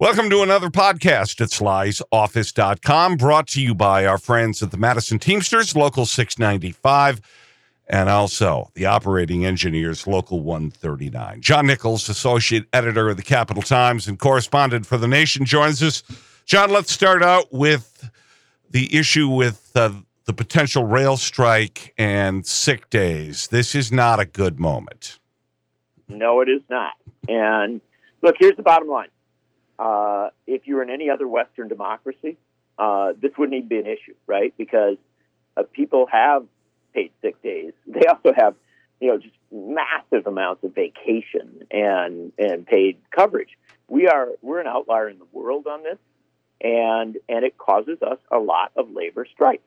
Welcome to another podcast at slysoffice.com, brought to you by our friends at the Madison Teamsters, Local 695, and also the Operating Engineers, Local 139. John Nichols, Associate Editor of the Capital Times and correspondent for The Nation, joins us. John, let's start out with the issue with uh, the potential rail strike and sick days. This is not a good moment. No, it is not. And look, here's the bottom line uh, if you were in any other Western democracy, uh, this wouldn't even be an issue, right? Because uh, people have paid sick days. They also have, you know, just massive amounts of vacation and and paid coverage. We are we're an outlier in the world on this, and and it causes us a lot of labor strikes.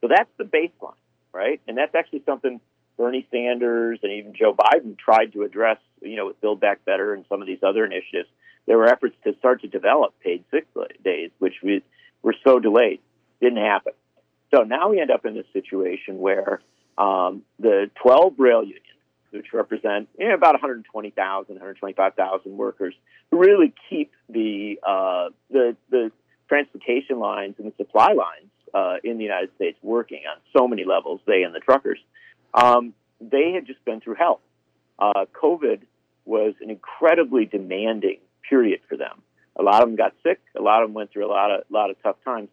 So that's the baseline, right? And that's actually something Bernie Sanders and even Joe Biden tried to address, you know, with Build Back Better and some of these other initiatives there were efforts to start to develop paid sick days, which we were so delayed, didn't happen. So now we end up in this situation where um, the 12 rail unions, which represent you know, about 120,000, 125,000 workers, really keep the, uh, the the transportation lines and the supply lines uh, in the United States working on so many levels. They and the truckers, um, they had just been through hell. Uh, COVID was an incredibly demanding period for them. A lot of them got sick. A lot of them went through a lot of a lot of tough times,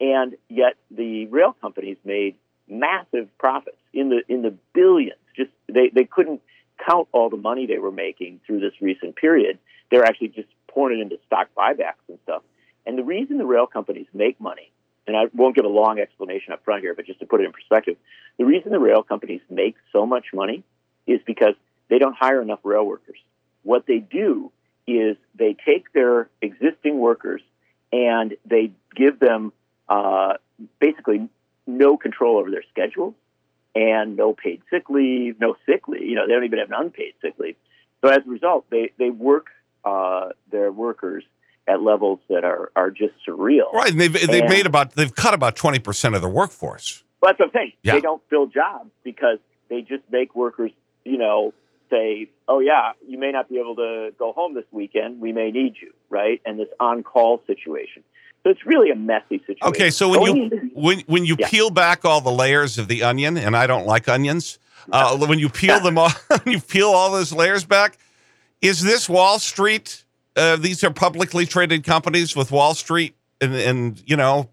and yet the rail companies made massive profits in the in the billions. Just they they couldn't count all the money they were making through this recent period. They're actually just pouring it into stock buybacks and stuff. And the reason the rail companies make money, and I won't give a long explanation up front here, but just to put it in perspective, the reason the rail companies make so much money is because they don't hire enough rail workers. What they do is they take their existing workers and they give them uh, basically no control over their schedule and no paid sick leave, no sick leave. You know, they don't even have an unpaid sick leave. So as a result, they they work uh, their workers at levels that are are just surreal. Right, and they've they've and, made about they've cut about twenty percent of their workforce. Well, that's what I'm saying. Yeah. They don't fill jobs because they just make workers, you know, say, oh, yeah, you may not be able to go home this weekend. We may need you, right? And this on call situation. So it's really a messy situation. Okay, so when you when when you yeah. peel back all the layers of the onion, and I don't like onions, uh, when you peel them all, you peel all those layers back. Is this Wall Street? Uh, these are publicly traded companies with Wall Street and, and you know,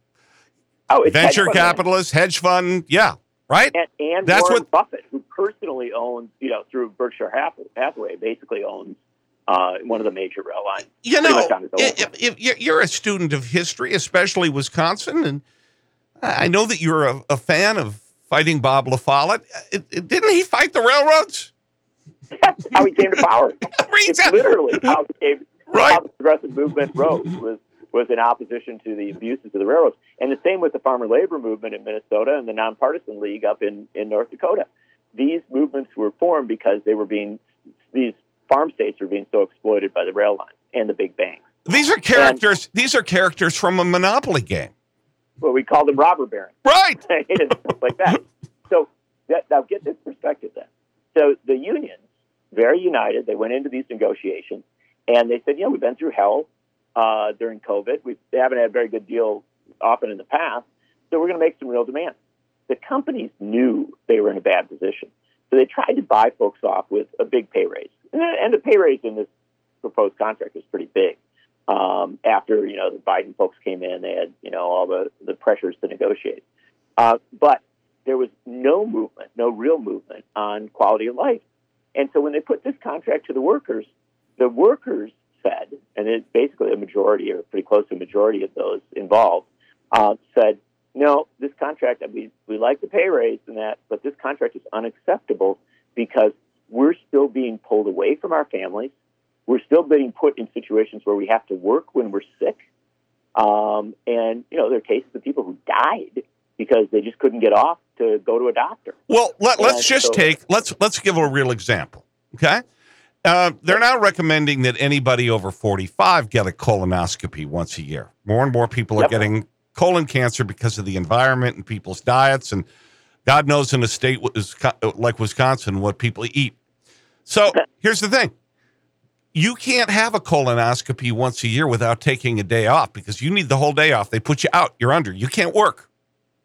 oh, venture capitalists, hedge fund. Yeah, right? And, and That's Warren what, Buffett, who personally owns, you know, through Berkshire Hathaway, basically owns uh, one of the major rail lines. You know, if, if you're a student of history, especially Wisconsin, and I know that you're a, a fan of fighting Bob La Follette. Didn't he fight the railroads? That's how he came to power. it's literally how he came. Right. How the progressive movement rose was was in opposition to the abuses of the railroads. And the same with the farmer labor movement in Minnesota and the nonpartisan league up in, in North Dakota. These movements were formed because they were being, these farm states were being so exploited by the rail lines and the big banks. These are characters, and, these are characters from a monopoly game. Well, we call them robber barons. Right. like that. So that, now get this perspective then. So the unions, very united, they went into these negotiations and they said, "You know, we've been through hell uh, during COVID. We haven't had very good deals often in the past, so we're going to make some real demands. The companies knew they were in a bad position, so they tried to buy folks off with a big pay raise, and the pay raise in this proposed contract was pretty big. Um, after you know the Biden folks came in, they had you know all the the pressures to negotiate, uh, but there was no movement, no real movement on quality of life. And so when they put this contract to the workers, the workers said, and it basically a majority or pretty close to a majority of those involved uh, said, no, this contract, we, we like the pay raise and that, but this contract is unacceptable because we're still being pulled away from our families. We're still being put in situations where we have to work when we're sick. Um, and, you know, there are cases of people who died because they just couldn't get off to go to a doctor. Well, let, us just so, take, let's, let's give a real example. Okay. Uh, they're now recommending that anybody over 45 get a colonoscopy once a year. More and more people are yep. getting colon cancer because of the environment and people's diets. And God knows in a state like Wisconsin what people eat. So here's the thing you can't have a colonoscopy once a year without taking a day off because you need the whole day off. They put you out. You're under. You can't work.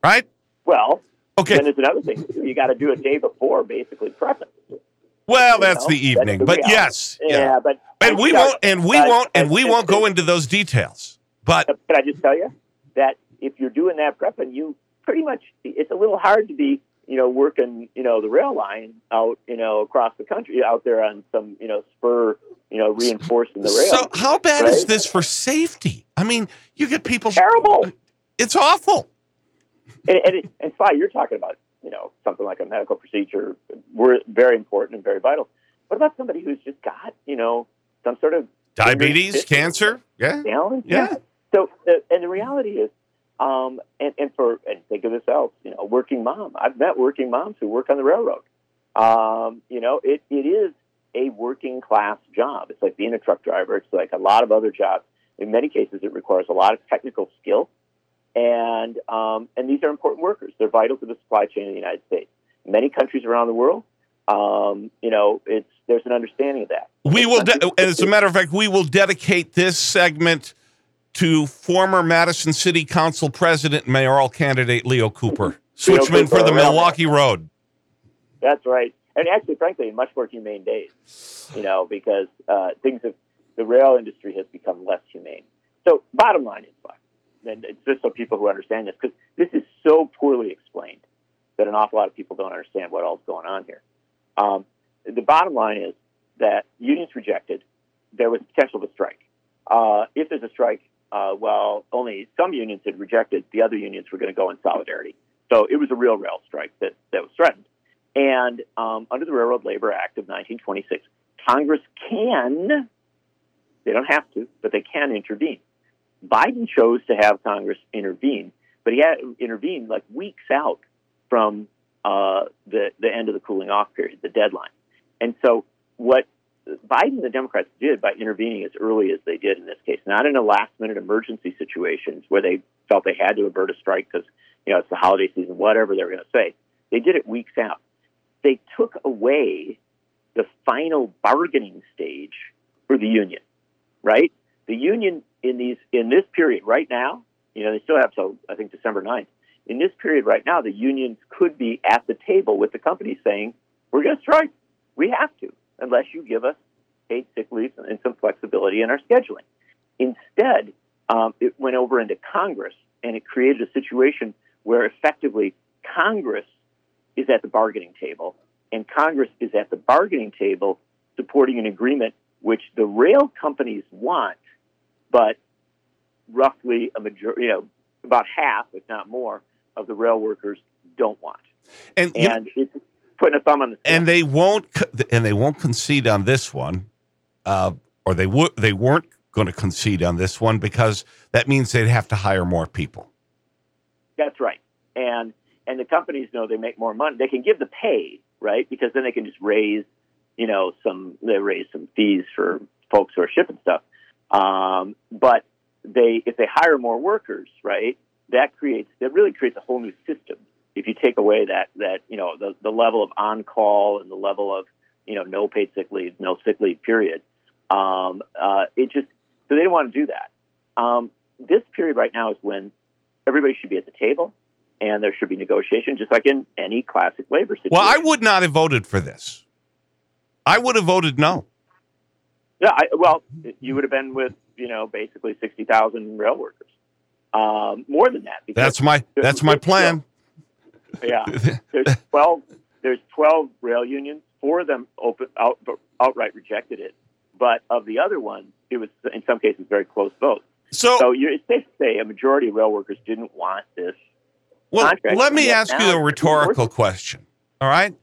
Right? Well, Okay. then there's another thing. You got to do a day before, basically prepping. Well, that's know, the that's evening. the But yes. Yeah, Yeah. but And we won't and we won't and we won't go into those details. But Can I just tell you that if you're doing that prepping, you pretty much it's a little hard to be you know working you know the rail line out you know across the country out there on some you know spur you know reinforcing the rail. so how bad is this for safety? I mean, you get people terrible. It's awful. and and, it, and Sly, you're talking about you know something like a medical procedure, we're very important and very vital. What about somebody who's just got you know some sort of Diabetes, cancer? Yeah. challenge? Yeah. So the, and the reality is, um, and, and for and think of this else, you know, working mom. I've met working moms who work on the railroad. Um, you know, it, it is a working class job. It's like being a truck driver. It's like a lot of other jobs. In many cases, it requires a lot of technical skill, and um, and these are important workers. They're vital to the supply chain in the United States. Many countries around the world, um, you know, it's there's an understanding of that. We will, de- and as a matter of fact, we will dedicate this segment to former Madison City Council President and mayoral candidate Leo Cooper, switchman for the Milwaukee Road. That's right. And actually, frankly, in much more humane days, you know, because uh, things have, the rail industry has become less humane. So, bottom line is, and it's just so people who understand this, because this is so poorly explained that an awful lot of people don't understand what all's going on here. Um, the bottom line is that unions rejected, there was potential of a strike. Uh, if there's a strike, uh, well, only some unions had rejected, the other unions were going to go in solidarity. So it was a real rail strike that, that was threatened. And um, under the Railroad Labor Act of 1926, Congress can, they don't have to, but they can intervene. Biden chose to have Congress intervene, but he had intervened like weeks out from uh, the, the end of the cooling off period, the deadline. And so what Biden and the Democrats did by intervening as early as they did in this case, not in a last minute emergency situations where they felt they had to avert a strike because, you know, it's the holiday season, whatever they were going to say. They did it weeks out. They took away the final bargaining stage for the union, right? The union in these in this period right now, you know, they still have till I think December 9th. In this period right now, the unions could be at the table with the company saying, "We're going to strike. We have to, unless you give us paid sick leave and some flexibility in our scheduling." Instead, um, it went over into Congress, and it created a situation where effectively Congress is at the bargaining table, and Congress is at the bargaining table supporting an agreement which the rail companies want, but roughly a majority, you know, about half, if not more, of the rail workers don't want. And you know, it's putting a thumb on the scale. and they won't and they won't concede on this one, uh, or they would they weren't going to concede on this one because that means they'd have to hire more people. That's right. And and the companies know they make more money. They can give the pay, right? Because then they can just raise, you know, some they raise some fees for folks who are shipping stuff. Um, but they if they hire more workers, right? That creates that really creates a whole new system. If you take away that that you know the the level of on call and the level of you know no paid sick leave, no sick leave period, um, uh, it just so they didn't want to do that. Um, this period right now is when everybody should be at the table and there should be negotiation, just like in any classic labor situation. Well, I would not have voted for this. I would have voted no. Yeah, I, well, you would have been with you know basically sixty thousand rail workers, um, more than that. That's my that's my plan. yeah. There's twelve. There's twelve rail unions. Four of them open out, outright rejected it, but of the other ones, it was in some cases very close votes. So, So you're, it's safe to say a majority of rail workers didn't want this well, contract, let me ask now you a rhetorical question. All right,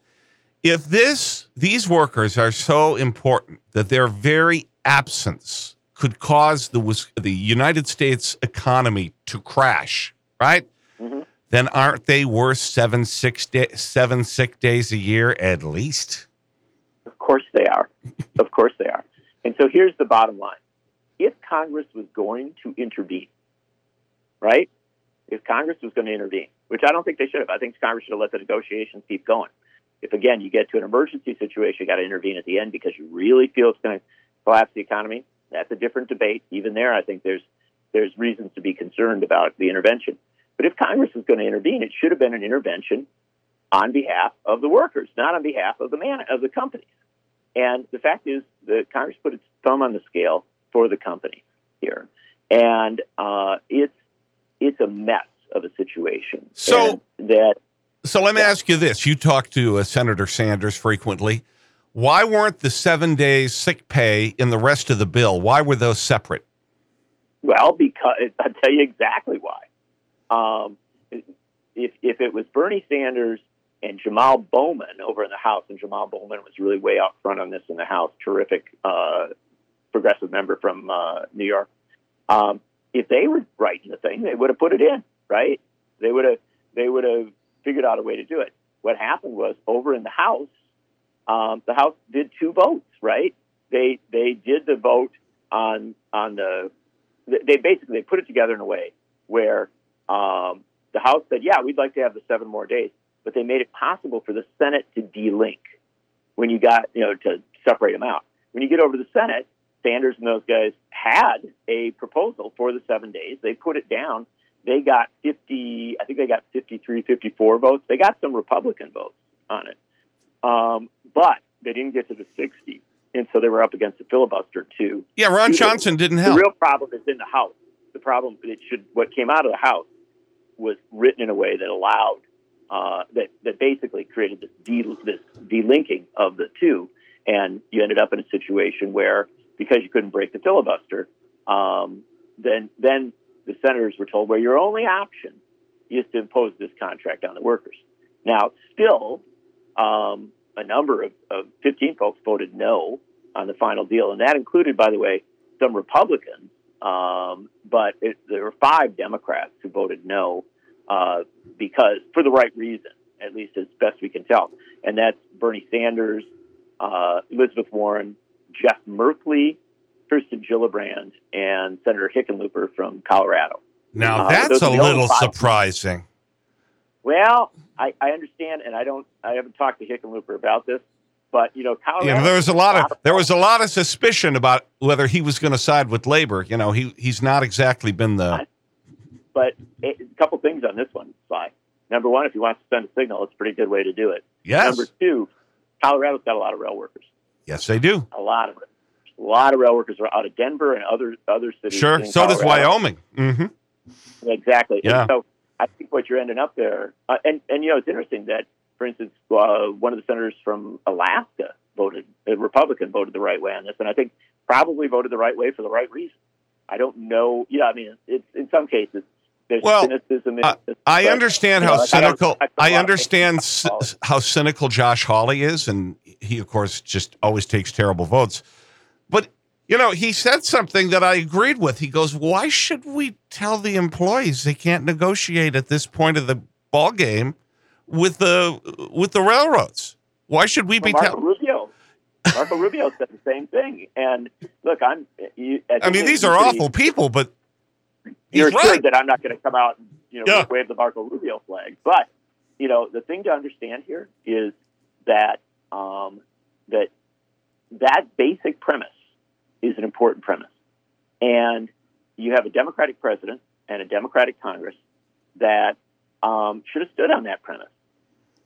if this these workers are so important that their very absence could cause the the United States economy to crash, right? Mhm. Then aren't they worth seven six day, seven sick days a year at least? Of course they are. of course they are. And so here's the bottom line. If Congress was going to intervene, right? If Congress was going to intervene, which I don't think they should have. I think Congress should have let the negotiations keep going. If again you get to an emergency situation, you got to intervene at the end because you really feel it's going to collapse the economy. That's a different debate. Even there, I think there's there's reasons to be concerned about the intervention. But if Congress is going to intervene, it should have been an intervention on behalf of the workers, not on behalf of the man of the companies. And the fact is, the Congress put its thumb on the scale for the company here, and uh, it's it's a mess of a situation. So and that. So let me Yeah. ask you this: You talk to uh, Senator Sanders frequently. Why weren't the seven days sick pay in the rest of the bill? Why were those separate? Well, because I'll tell you exactly why. Um, if if it was Bernie Sanders and Jamal Bowman over in the House, and Jamal Bowman was really way out front on this in the House, terrific uh, progressive member from uh, New York. Um, if they were writing the thing, they would have put it in, right? They would have they would have figured out a way to do it. What happened was over in the House, um, the House did two votes, right? They they did the vote on on the they basically they put it together in a way where um, the House said, "Yeah, we'd like to have the seven more days," but they made it possible for the Senate to delink when you got you know to separate them out. When you get over to the Senate, Sanders and those guys had a proposal for the seven days. They put it down. They got 50, I think they got 53, 54 votes. They got some Republican votes on it. Um, but they didn't get to the 60. And so they were up against the filibuster too. Yeah, Ron Either- Johnson didn't help. The real problem is in the House. The problem it should what came out of the House was written in a way that allowed uh, that that basically created this de, this delinking of the two, and you ended up in a situation where because you couldn't break the filibuster, um, then then the senators were told, well, your only option is to impose this contract on the workers. Now, still, um, a number of, of 15 folks voted no on the final deal, and that included, by the way, some Republicans, um, but it, there were five Democrats who voted no uh, because for the right reason, at least as best we can tell, and that's Bernie Sanders, uh, Elizabeth Warren, Jeff Merkley, Kirsten Gillibrand, and Senator Hickenlooper from Colorado. Now Uh, that's a are the only little surprising. Well, I, I understand, and I don't. I haven't talked to Hickenlooper about this, but you know, Colorado. There was a lot of there was a lot of suspicion about whether he was going to side with labor. You know, he he's not exactly been the But a a couple things on this one, Sly. Number one, if you want to send a signal, it's a pretty good way to do it. yes, Number two, Colorado's got a lot of rail workers. yes they do. A lot of it. A lot of rail workers are out of Denver and other other cities. Sure, so does Colorado. Wyoming. hmm Exactly. Yeah. And so I think what you're ending up there, uh, and and you know, it's interesting that, for instance, uh, one of the senators from Alaska voted, a Republican voted the right way on this, and I think probably voted the right way for the right reason. I don't know. Yeah, I mean, it's in some cases there's Well, cynicism. In uh, this, I but, understand you know, how like, I cynical. I of understand c- how cynical Josh Hawley is, and he, of course, just always takes terrible votes. You know, he said something that I agreed with. He goes, "Why should we tell the employees they can't negotiate at this point of the ball game with the with the railroads? Why should we be Well, Marco telling?" Rubio. Marco Rubio said the same thing. And look, I'm. You, I mean, these are awful people, but you're right. assured that I'm not going to come out and you know Yeah. wave the Marco Rubio flag. But you know, the thing to understand here is that um, that that basic premise is an important premise, and you have a Democratic president and a Democratic Congress that um, should have stood on that premise.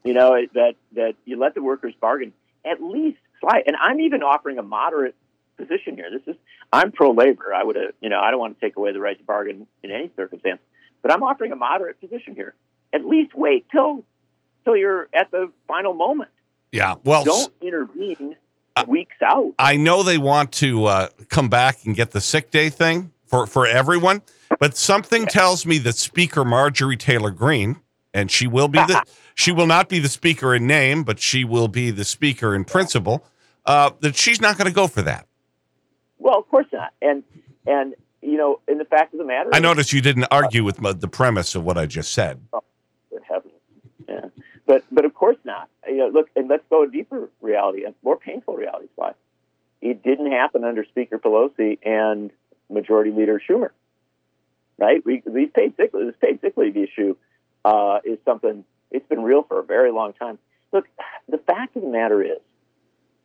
You know that that you let the workers bargain at least slight. And I'm even offering a moderate position here. This is I'm pro labor. I would have, you know, I don't want to take away the right to bargain in any circumstance, but I'm offering a moderate position here. At least wait till till you're at the final moment. yeah. Well, Don't intervene weeks out. I know they want to uh, come back and get the sick day thing for, for everyone, but something tells me that Speaker Marjorie Taylor Greene, and she will be the she will not be the speaker in name, but she will be the speaker in principle. Uh, that she's not going to go for that. Well, of course not. And and you know, and the fact of the matter I is, noticed you didn't argue with my, the premise of what I just said. Oh, Good heavens. Yeah. But but of course not. You know, look, and let's go a deeper reality, a more painful reality. Why? It didn't happen under Speaker Pelosi and Majority Leader Schumer. Right? We these paid sick this paid sick leave issue uh, is something it's been real for a very long time. Look, the fact of the matter is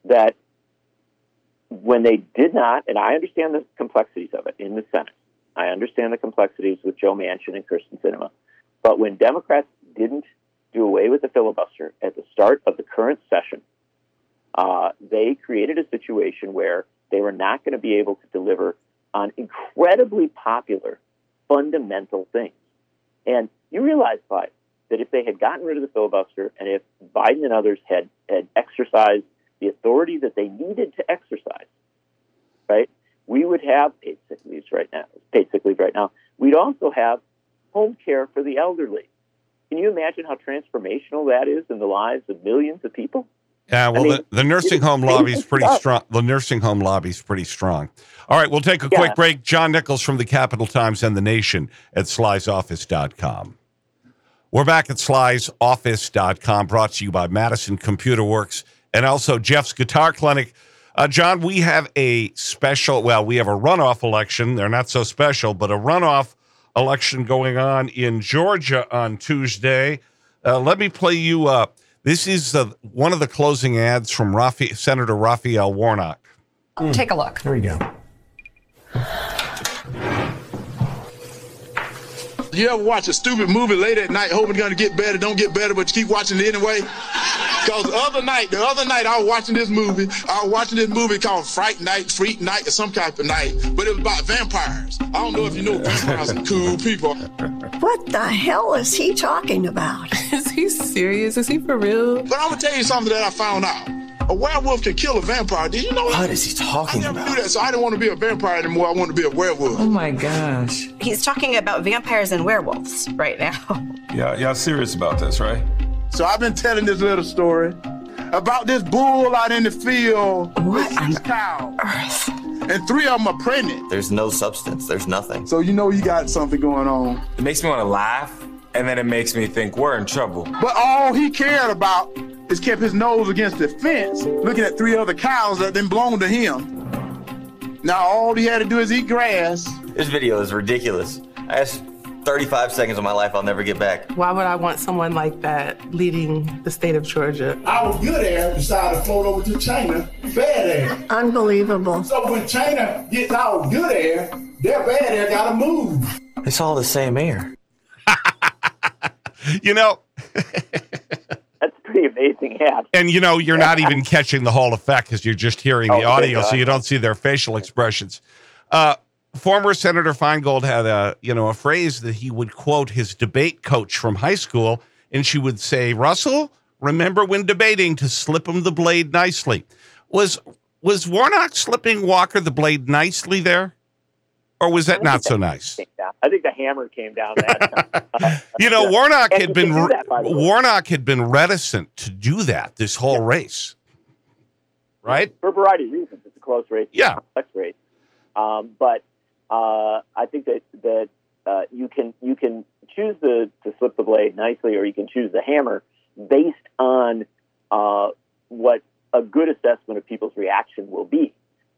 that when they did not, and I understand the complexities of it in the Senate. I understand the complexities with Joe Manchin and Kyrsten Sinema. But when Democrats didn't do away with the filibuster at the start of the current session, uh, they created a situation where they were not going to be able to deliver on incredibly popular fundamental things. And you realize, Sly, that if they had gotten rid of the filibuster and if Biden and others had, had exercised the authority that they needed to exercise, right, we would have paid sick leaves right now, paid sick leave right now. We'd also have home care for the elderly. Can you imagine how transformational that is in the lives of millions of people? Yeah, well, I mean, the, the, nursing home lobby is pretty strong. The nursing home lobby is pretty strong. All right, we'll take a yeah. quick break. John Nichols from the Capital Times and the Nation at slysoffice.com. We're back at slysoffice.com, brought to you by Madison Computer Works and also Jeff's Guitar Clinic. Uh, John, we have a special, well, we have a runoff election. They're not so special, but a runoff election going on in Georgia on Tuesday. Uh, let me play you up. This is uh, one of the closing ads from Rafi- Senator Raphael Warnock. Mm. Take a look. Here we go. You ever watch a stupid movie late at night, hoping it's gonna get better, don't get better, but you keep watching it anyway? Because the other night, the other night I was watching this movie. I was watching this movie called Fright Night, Freak Night, or some type of night, but it was about vampires. I don't know if you know vampires are cool people. What the hell is he talking about? Is he serious? Is he for real? But I'm gonna tell you something that I found out. A werewolf can kill a vampire. Did you know that? What is he talking I never about? knew that, so I didn't want to be a vampire anymore. I want to be a werewolf. Oh my gosh. He's talking about vampires and werewolves right now. Yeah, y'all serious about this, right? So I've been telling this little story about this bull out in the field what with six cows. Earth. And three of them are pregnant. There's no substance. There's nothing. So you know you got something going on. It makes me want to laugh, and then it makes me think we're in trouble. But all he cared about is kept his nose against the fence, looking at three other cows that then belonged to him. Now all he had to do is eat grass. This video is ridiculous. That's 35 seconds of my life I'll never get back. Why would I want someone like that leading the state of Georgia? Our good air decided to float over to China, bad air. Unbelievable. So when China gets our good air, their bad air gotta move. It's all the same air. you know, that's a pretty amazing ad. And you know, you're not even catching the whole effect because you're just hearing the oh, audio, so you don't see their facial expressions. Uh, former Senator Feingold had a you know a phrase that he would quote his debate coach from high school, and she would say, "Russell, remember when debating to slip him the blade nicely." Was was Warnock slipping Walker the blade nicely there? Or was that not so nice? I think the hammer came down. That you know, Warnock had been that, Warnock had been reticent to do that this whole yeah. race, right? For a variety of reasons, it's a close race, yeah, complex race. Um, but uh, I think that that uh, you can you can choose the to slip the blade nicely, or you can choose the hammer based on uh, what a good assessment of people's reaction will be.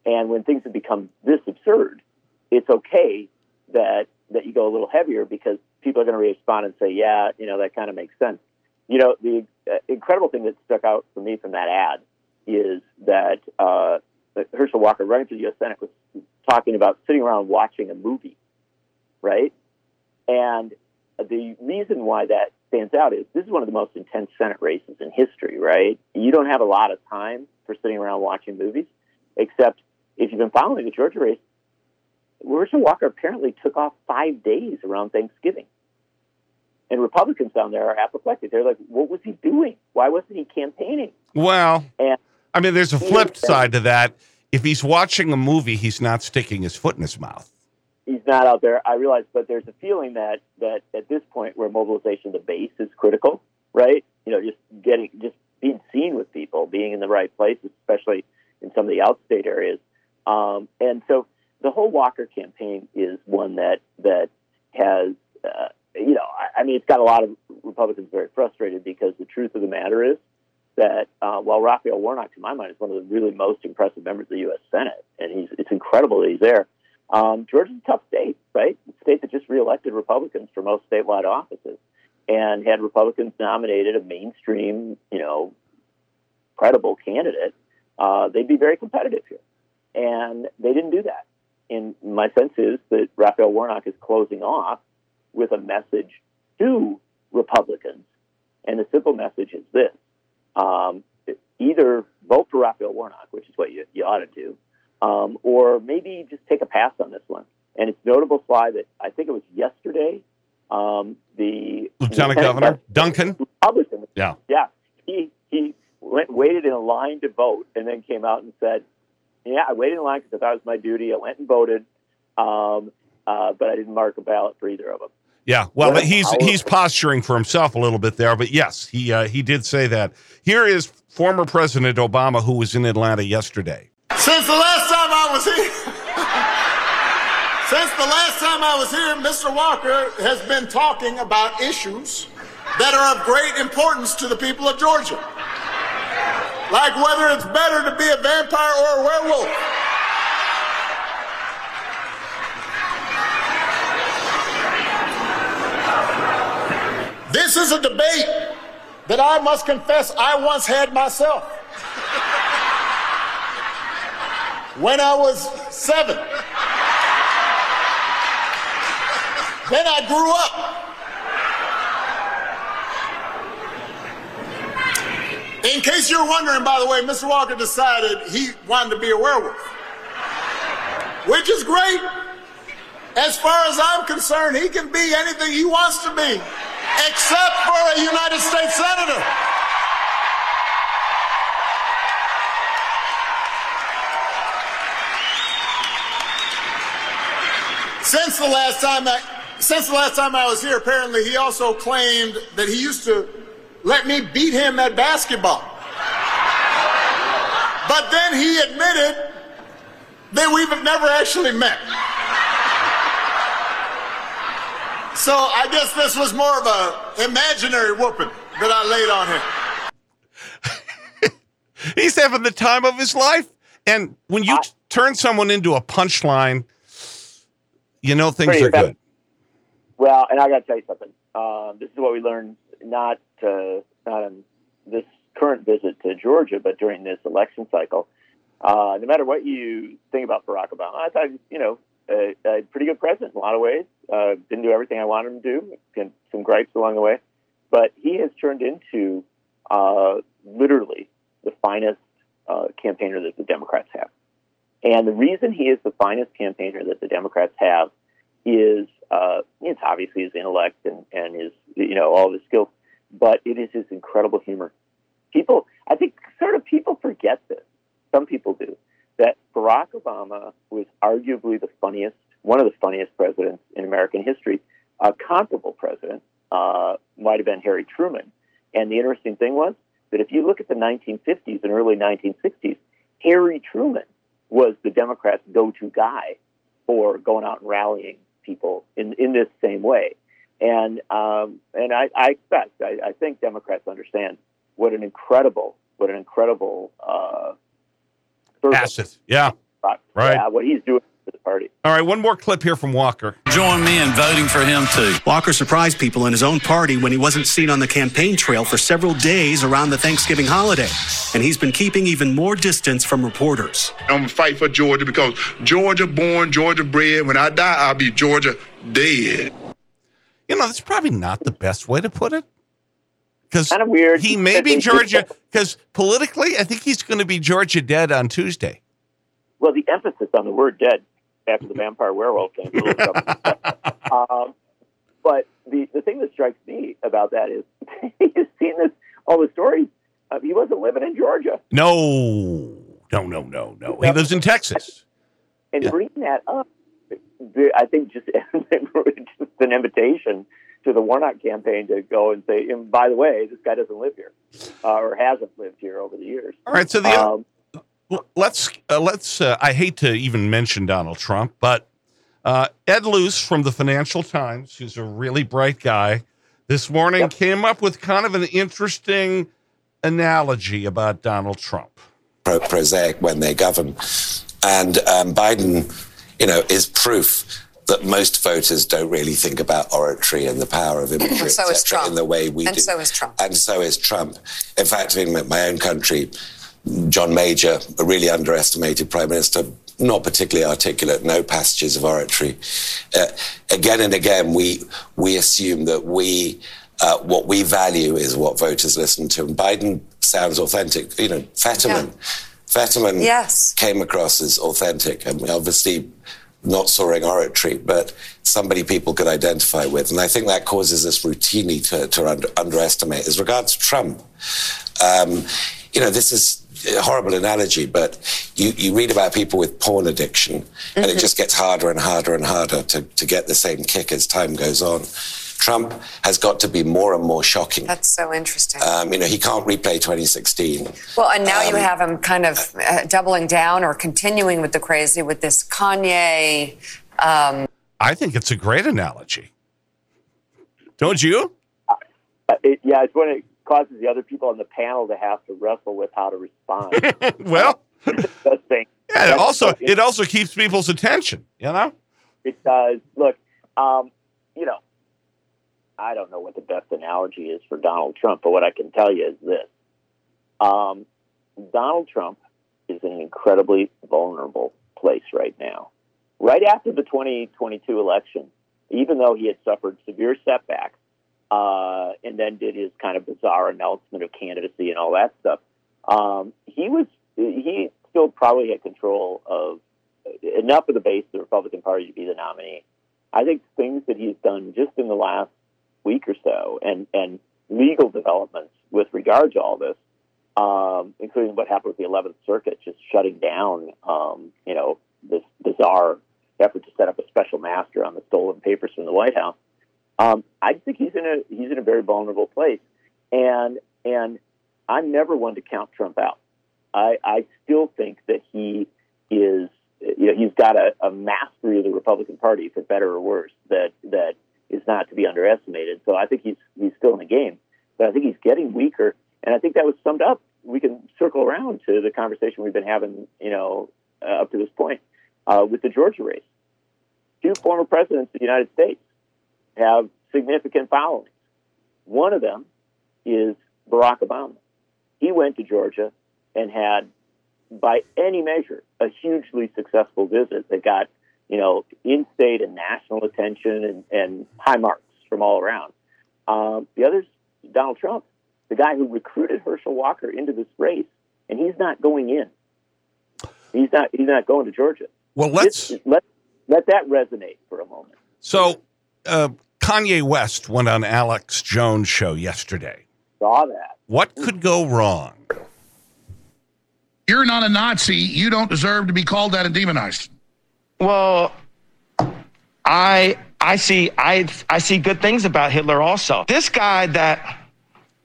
And when things have become this absurd, it's okay that that you go a little heavier because people are going to respond and say, yeah, you know, that kind of makes sense. You know, the uh, incredible thing that stuck out for me from that ad is that uh, Herschel Walker, running for the U.S. Senate, was talking about sitting around watching a movie, right? And the reason why that stands out is this is one of the most intense Senate races in history, right? You don't have a lot of time for sitting around watching movies, except if you've been following the Georgia race, Herschel Walker apparently took off five days around Thanksgiving. And Republicans down there are apoplectic. They're like, what was he doing? Why wasn't he campaigning? Well, and I mean, there's a flip side to that. If he's watching a movie, he's not sticking his foot in his mouth. He's not out there. I realize, but there's a feeling that that at this point, where mobilization of the base is critical, right? You know, just getting, just being seen with people, being in the right places, especially in some of the outstate areas. Um, and so the whole Walker campaign is one that that has, uh, you know, I, I, mean, it's got a lot of Republicans very frustrated because the truth of the matter is that uh, while Raphael Warnock, to my mind, is one of the really most impressive members of the U.S. Senate, and he's it's incredible that he's there. Um, Georgia's a tough state, right? A state that just reelected Republicans for most statewide offices, and had Republicans nominated a mainstream, you know, credible candidate, uh, they'd be very competitive here. and they didn't do that. And my sense is that Raphael Warnock is closing off with a message to Republicans. And the simple message is this um, either vote for Raphael Warnock, which is what you, you ought to do, um, or maybe just take a pass on this one. And it's notable, Sly, that I think it was yesterday, um, the Lieutenant Governor Duncan, Republican, yeah, yeah, he he went waited in a line to vote, and then came out and said, "Yeah, I waited in line because I thought it was my duty. I went and voted, um, uh, but I didn't mark a ballot for either of them." Yeah, well, What a he's he's posturing for himself a little bit there, but yes, he uh, he did say that. Here is former President Obama, who was in Atlanta yesterday. Since the last time I was here, since the last time I was here, Mr. Walker has been talking about issues that are of great importance to the people of Georgia. Like whether it's better to be a vampire or a werewolf. This is a debate that I must confess I once had myself. When I was seven. Then I grew up. In case you're wondering, by the way, Mr. Walker decided he wanted to be a werewolf, which is great. As far as I'm concerned, he can be anything he wants to be, except for a United States Senator. Since the last time I, since the last time I was here, apparently he also claimed that he used to let me beat him at basketball. But then he admitted that we've never actually met. So I guess this was more of a imaginary whooping that I laid on him. He's having the time of his life, and when you t- turn someone into a punchline, you know things Pretty are good. Well, and I got to tell you something. Uh, this is what we learned not uh, not on this current visit to Georgia, but during this election cycle. Uh, no matter what you think about Barack Obama, I thought you know a, a pretty good president in a lot of ways. Uh, didn't do everything I wanted him to do. Some gripes along the way, but he has turned into uh, literally the finest uh, campaigner that the Democrats have. And the reason he is the finest campaigner that the Democrats have is uh, it's obviously his intellect and, and his you know all of his skills, but it is his incredible humor. People, I think, sort of people forget this. Some people do that Barack Obama was arguably the funniest, one of the funniest presidents in American history. A comparable president uh, might have been Harry Truman. And the interesting thing was that if you look at the 1950s and early 1960s, Harry Truman was the Democrats' go-to guy for going out and rallying people in in this same way. And um, and I, I expect, I, I think Democrats understand what an incredible, what an incredible uh, Asset, yeah. Barack- Right. yeah, what he's doing for the party. All right, one more clip here from Walker. Join me in voting for him too. Walker surprised people in his own party when he wasn't seen on the campaign trail for several days around the Thanksgiving holiday. And he's been keeping even more distance from reporters. I'm gonna fight for Georgia because Georgia born, Georgia bred. When I die, I'll be Georgia dead. You know, that's probably not the best way to put it. Because Kind of weird. he may be Georgia, because politically, I think he's going to be Georgia dead on Tuesday. Well, the emphasis on the word dead after the vampire werewolf thing. is a little something. um, but the, the thing that strikes me about that is he's seen this, all the stories. Uh, he wasn't living in Georgia. No, no, no, no, no. He lives in Texas. And Yeah. bringing that up, I think just, just an invitation to the Warnock campaign to go and say, and by the way, this guy doesn't live here uh, or hasn't lived here over the years. All right, so the Um, let's uh, let's. Uh, I hate to even mention Donald Trump, but uh, Ed Luce from the Financial Times, who's a really bright guy, this morning came up with kind of an interesting analogy about Donald Trump. pro- prosaic when they govern. And um, Biden, you know, is proof that most voters don't really think about oratory and the power of imagery, And so is etc., Trump. in the way we And do. so is Trump. And so is Trump. In fact, in my- my own country, John Major, a really underestimated prime minister, not particularly articulate, no passages of oratory. Uh, again and again, we we assume that we uh, what we value is what voters listen to, and Biden sounds authentic. You know, Fetterman. Yeah. Fetterman yes. came across as authentic, and obviously not soaring oratory, but somebody people could identify with. And I think that causes us routinely to, to under, underestimate. As regards Trump, um, you know, this is a horrible analogy, but you, you read about people with porn addiction, mm-hmm. and it mm-hmm. just gets harder and harder and harder to, to get the same kick as time goes on. Trump has got to be more and more shocking. That's so interesting. Um, you know, he can't replay 2016. Well, and now um, you have him kind of uh, doubling down or continuing with the crazy with this Kanye. Um... I think it's a great analogy. Don't you? Uh, it, yeah, it's when it causes the other people on the panel to have to wrestle with how to respond. well, that's thing. yeah, it also it also keeps people's attention. You know, it does. Look, um, you know, I don't know what the best analogy is for Donald Trump, but what I can tell you is this: um, Donald Trump is in an incredibly vulnerable place right now. Right after the 2022 election, even though he had suffered severe setbacks, uh, and then did his kind of bizarre announcement of candidacy and all that stuff, um, he was he still probably had control of enough of the base of the Republican Party to be the nominee. I think things that he's done just in the last week or so, and and legal developments with regard to all this, um, including what happened with the 11th Circuit just shutting down, um, you know, this bizarre effort to set up a special master on the stolen papers from the White House. Um, I think he's in a he's in a very vulnerable place, and and I'm never one to count Trump out. I, I still think that he is you know he's got a, a mastery of the Republican Party for better or worse that that is not to be underestimated. So I think he's he's still in the game, but I think he's getting weaker, and I think that was summed up. We can circle around to the conversation we've been having, you know, uh, up to this point uh, with the Georgia race. Two former presidents of the United States have significant followings. One of them is Barack Obama. He went to Georgia and had, by any measure, a hugely successful visit that got you know, in-state and national attention and, and high marks from all around. Um, the other's Donald Trump, the guy who recruited Herschel Walker into this race, and he's not going in. He's not. He's not going to Georgia. Well, let's let let that resonate for a moment. So, uh, Kanye West went on Alex Jones' show yesterday. Saw that. What could go wrong? You're not a Nazi. You don't deserve to be called that and demonized. Well, I I see I I see good things about Hitler also. This guy that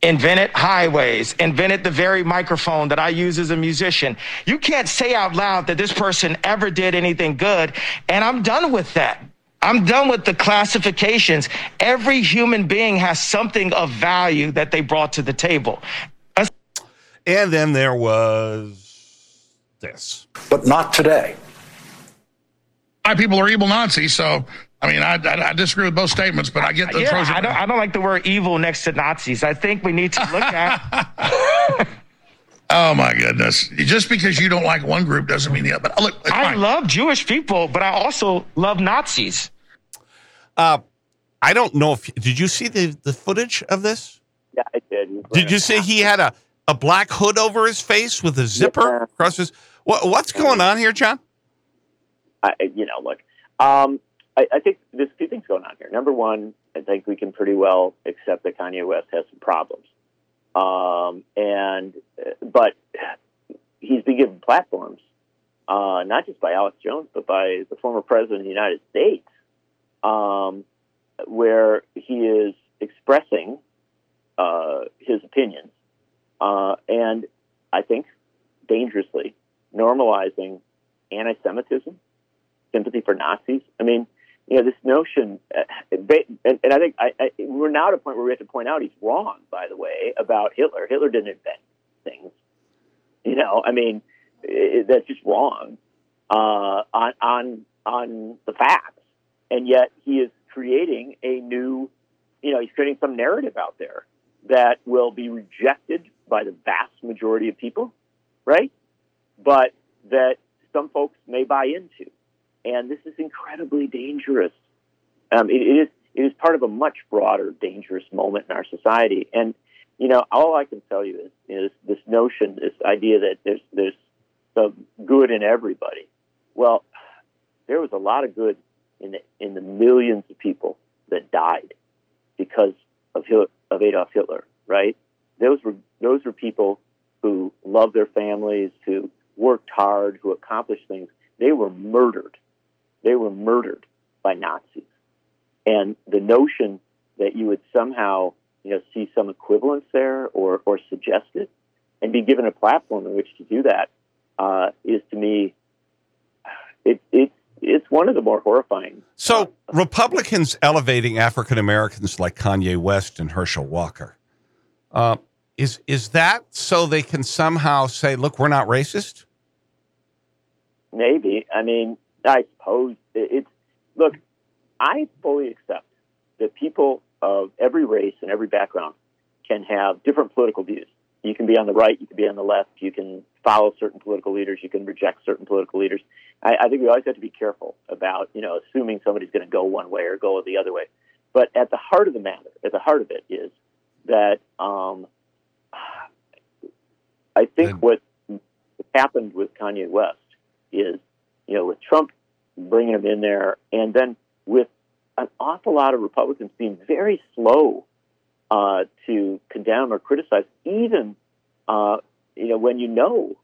invented highways, invented the very microphone that I use as a musician. You can't say out loud that this person ever did anything good, and I'm done with that. I'm done with the classifications. Every human being has something of value that they brought to the table. And then there was this. But not today people are evil Nazis. So, I mean, I, I, I, disagree with both statements, but I get the yeah, pros. I don't, I don't like the word evil next to Nazis. I think we need to look at. oh my goodness! Just because you don't like one group doesn't mean the other. But look, I fine. love Jewish people, but I also love Nazis. Uh, I don't know if did you see the the footage of this? Yeah, I did. Did you see he had a a black hood over his face with a zipper yeah. across his? What, what's going on here, John? I, you know, look, um, I, I think there's two things going on here. Number one, I think we can pretty well accept that Kanye West has some problems, um, and but he's been given platforms, uh, not just by Alex Jones, but by the former president of the United States, um, where he is expressing uh, his opinions, uh, and I think dangerously normalizing anti-Semitism sympathy for Nazis. I mean, you know, this notion, uh, and, and I think I, I, we're now at a point where we have to point out he's wrong, by the way, about Hitler. Hitler didn't invent things. You know, I mean, it, that's just wrong uh, on on on the facts, and yet he is creating a new, you know, he's creating some narrative out there that will be rejected by the vast majority of people, right? But that some folks may buy into. And this is incredibly dangerous. Um, it, it is it is part of a much broader dangerous moment in our society. And you know, all I can tell you is, is this notion, this idea that there's there's some good in everybody. Well, there was a lot of good in the in the millions of people that died because of of Adolf Hitler, right? Those were those were people who loved their families, who worked hard, who accomplished things. They were murdered. Murdered by Nazis. And the notion that you would somehow, you know, see some equivalence there or, or suggest it and be given a platform in which to do that uh, is to me, it, it, it's one of the more horrifying. So Republicans elevating African Americans like Kanye West and Herschel Walker. Uh, is is that so they can somehow say, "Look, we're not racist"? Maybe. I mean, I suppose it's look. I fully accept that people of every race and every background can have different political views. You can be on the right, you can be on the left, you can follow certain political leaders, you can reject certain political leaders. I, I think we always have to be careful about, you know, assuming somebody's going to go one way or go the other way. But at the heart of the matter, at the heart of it is that um, I think what happened with Kanye West is, you know, with Trump bringing him in there, and then with an awful lot of Republicans being very slow uh, to condemn or criticize, even uh, you know when you know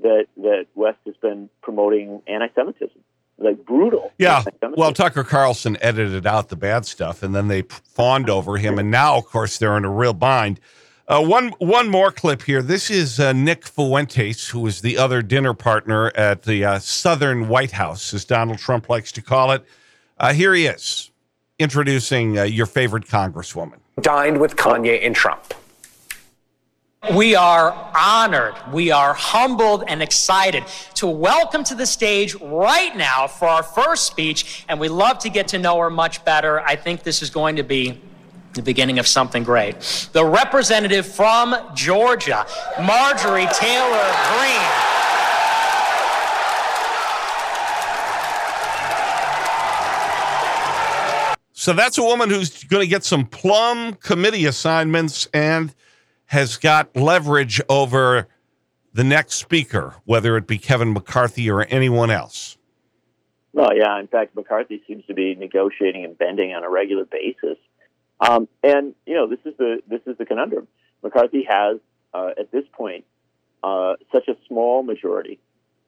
that that West has been promoting anti-Semitism, like brutal. Yeah. Well, Tucker Carlson edited out the bad stuff, and then they fawned over him, and now, of course, they're in a real bind. Uh, one one more clip here. This is uh, Nick Fuentes, who is the other dinner partner at the uh, Southern White House, as Donald Trump likes to call it. Uh, here he is, introducing uh, your favorite congresswoman. Dined with Kanye and Trump. We are honored, we are humbled and excited to welcome to the stage right now for our first speech, and we love to get to know her much better. I think this is going to be the beginning of something great. The representative from Georgia, Marjorie Taylor Greene. So that's a woman who's going to get some plum committee assignments and has got leverage over the next speaker, whether it be Kevin McCarthy or anyone else. Well, yeah. In fact, McCarthy seems to be negotiating and bending on a regular basis um, and you know, this is the this is the conundrum. McCarthy has uh, at this point uh, such a small majority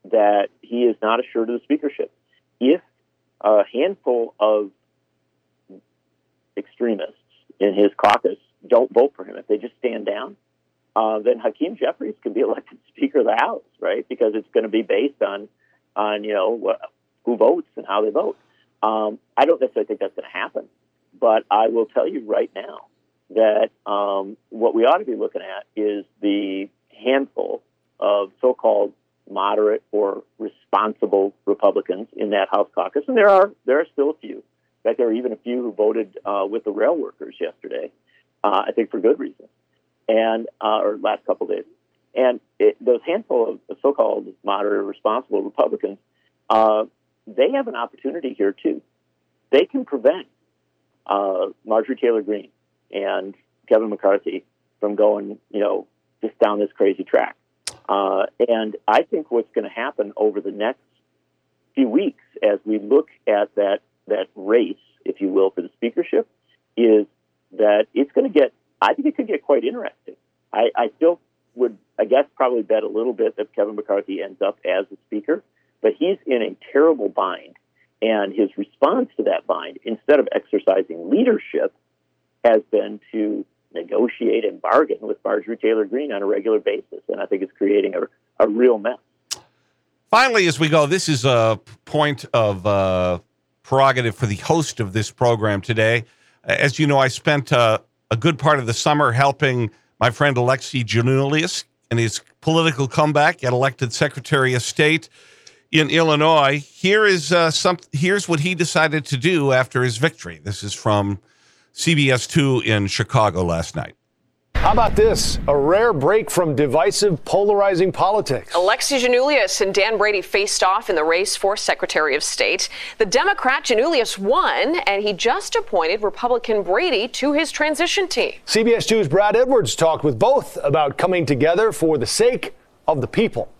that he is not assured of the speakership. If a handful of extremists in his caucus don't vote for him, if they just stand down, uh, then Hakeem Jeffries can be elected Speaker of the House, right? Because it's going to be based on on you know who votes and how they vote. Um, I don't necessarily think that's going to happen. But I will tell you right now that um, what we ought to be looking at is the handful of so-called moderate or responsible Republicans in that House caucus, and there are there are still a few. In fact, there are even a few who voted uh, with the rail workers yesterday. Uh, I think for good reason, and uh, or last couple days. And it, those handful of so-called moderate or responsible Republicans, uh, they have an opportunity here too. They can prevent uh, Marjorie Taylor Greene and Kevin McCarthy from going, you know, just down this crazy track. Uh, and I think what's going to happen over the next few weeks as we look at that that race, if you will, for the speakership, is that it's going to get. I think it could get quite interesting. I, I still would, I guess, probably bet a little bit that Kevin McCarthy ends up as the speaker, but he's in a terrible bind and his response to that bind, instead of exercising leadership, has been to negotiate and bargain with Marjorie Taylor Greene on a regular basis. And I think it's creating a, a real mess. Finally, as we go, this is a point of uh, prerogative for the host of this program today. As you know, I spent uh, a good part of the summer helping my friend Alexi Giannoulias in his political comeback, get elected Secretary of State in Illinois. Here is uh, some. Here's what he decided to do after his victory. This is from CBS Two in Chicago last night. How about this? A rare break from divisive, polarizing politics. Alexi Giannoulias and Dan Brady faced off in the race for Secretary of State. The Democrat Giannoulias won, and he just appointed Republican Brady to his transition team. CBS 2's Brad Edwards talked with both about coming together for the sake of the people.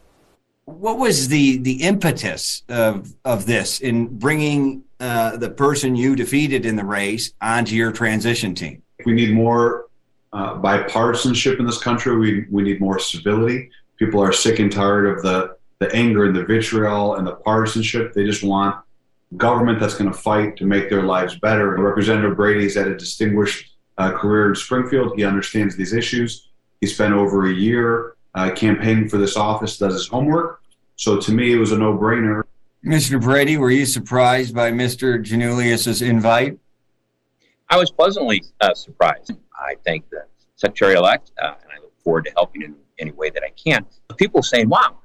What was the the impetus of of this in bringing uh, the person you defeated in the race onto your transition team? We need more uh, bipartisanship in this country. We, we need more civility. People are sick and tired of the, the anger and the vitriol and the partisanship. They just want government that's going to fight to make their lives better. And Representative Brady's had a distinguished uh, career in Springfield. He understands these issues. He spent over a year uh, campaigning for this office, does his homework. So to me, it was a no brainer. Mr. Brady, were you surprised by Mr. Giannoulias's invite? I was pleasantly uh, surprised. I thank the secretary elect, uh, and I look forward to helping in any way that I can. But people saying, "Wow,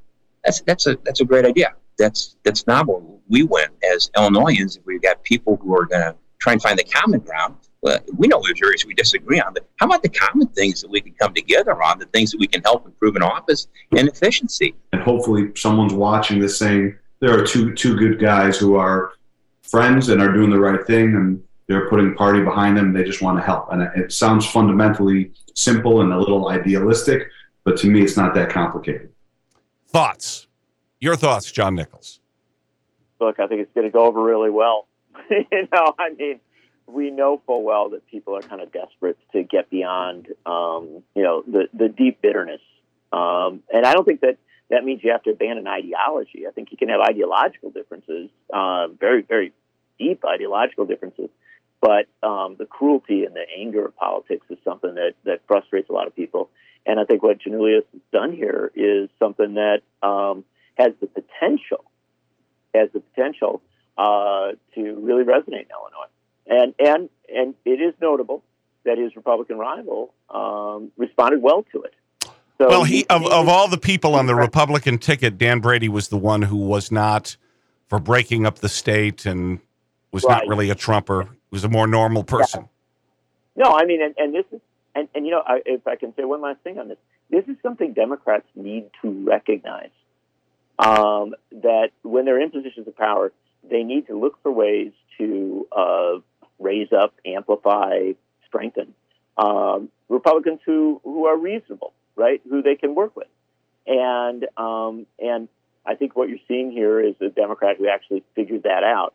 that's that's a that's a great idea. That's that's novel." We went as Illinoisans. We've got people who are going to try and find the common ground. Well, we know there's areas we disagree on, but how about the common things that we can come together on? The things that we can help improve in office and efficiency. And hopefully, someone's watching this saying there are two two good guys who are friends and are doing the right thing and they're putting party behind them. They just want to help. And it sounds fundamentally simple and a little idealistic, but to me, it's not that complicated. Thoughts? Your thoughts, John Nichols? Look, I think it's going to go over really well. you know, I mean, we know full well that people are kind of desperate to get beyond, um, you know, the the deep bitterness. Um, and I don't think that that means you have to abandon ideology. I think you can have ideological differences, uh, very, very deep ideological differences, but um, the cruelty and the anger of politics is something that, that frustrates a lot of people. And I think what Giannoulias has done here is something that um, has the potential, has the potential uh, to really resonate in Illinois. And and and it is notable that his Republican rival um, responded well to it. So well, he, he of, of all the people on the Republican ticket, Dan Brady was the one who was not for breaking up the state and was right. not really a Trumper was a more normal person. Yeah. No, I mean, and, and this is, and, and you know, I, if I can say one last thing on this, this is something Democrats need to recognize. Um, that when they're in positions of power, they need to look for ways to uh, raise up, amplify, strengthen um, Republicans who who are reasonable, right? Who they can work with, and um, and I think what you're seeing here is a Democrat who actually figured that out.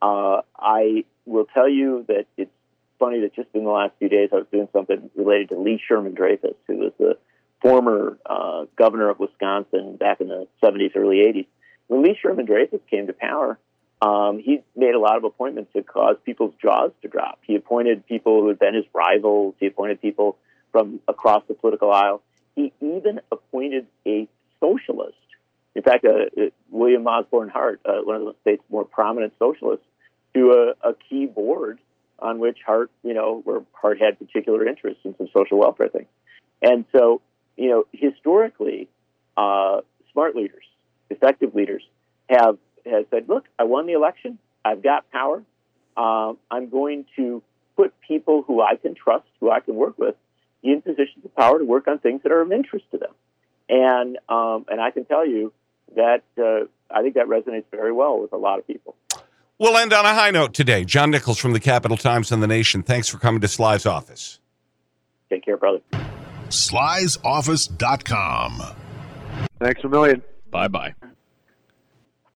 Uh, I will tell you that it's funny that just in the last few days I was doing something related to Lee Sherman Dreyfus, who was the former uh, governor of Wisconsin back in the 70s, early 80s. When Lee Sherman Dreyfus came to power, um, he made a lot of appointments that caused people's jaws to drop. He appointed people who had been his rivals. He appointed people from across the political aisle. He even appointed a socialist. In fact, uh, uh William Osborne Hart, uh, one of the state's more prominent socialists, to a, a key board on which Hart, you know, where Hart had particular interests in some social welfare things. And so, you know, historically, uh, smart leaders, effective leaders, have have said, "Look, I won the election. I've got power. Um, I'm going to put people who I can trust, who I can work with, in positions of power to work on things that are of interest to them." And um, and I can tell you that uh, I think that resonates very well with a lot of people. We'll end on a high note today. John Nichols from the Capital Times and the Nation. Thanks for coming to Sly's office. Take care, brother. Sly'sOffice.com. Thanks a million. Bye bye.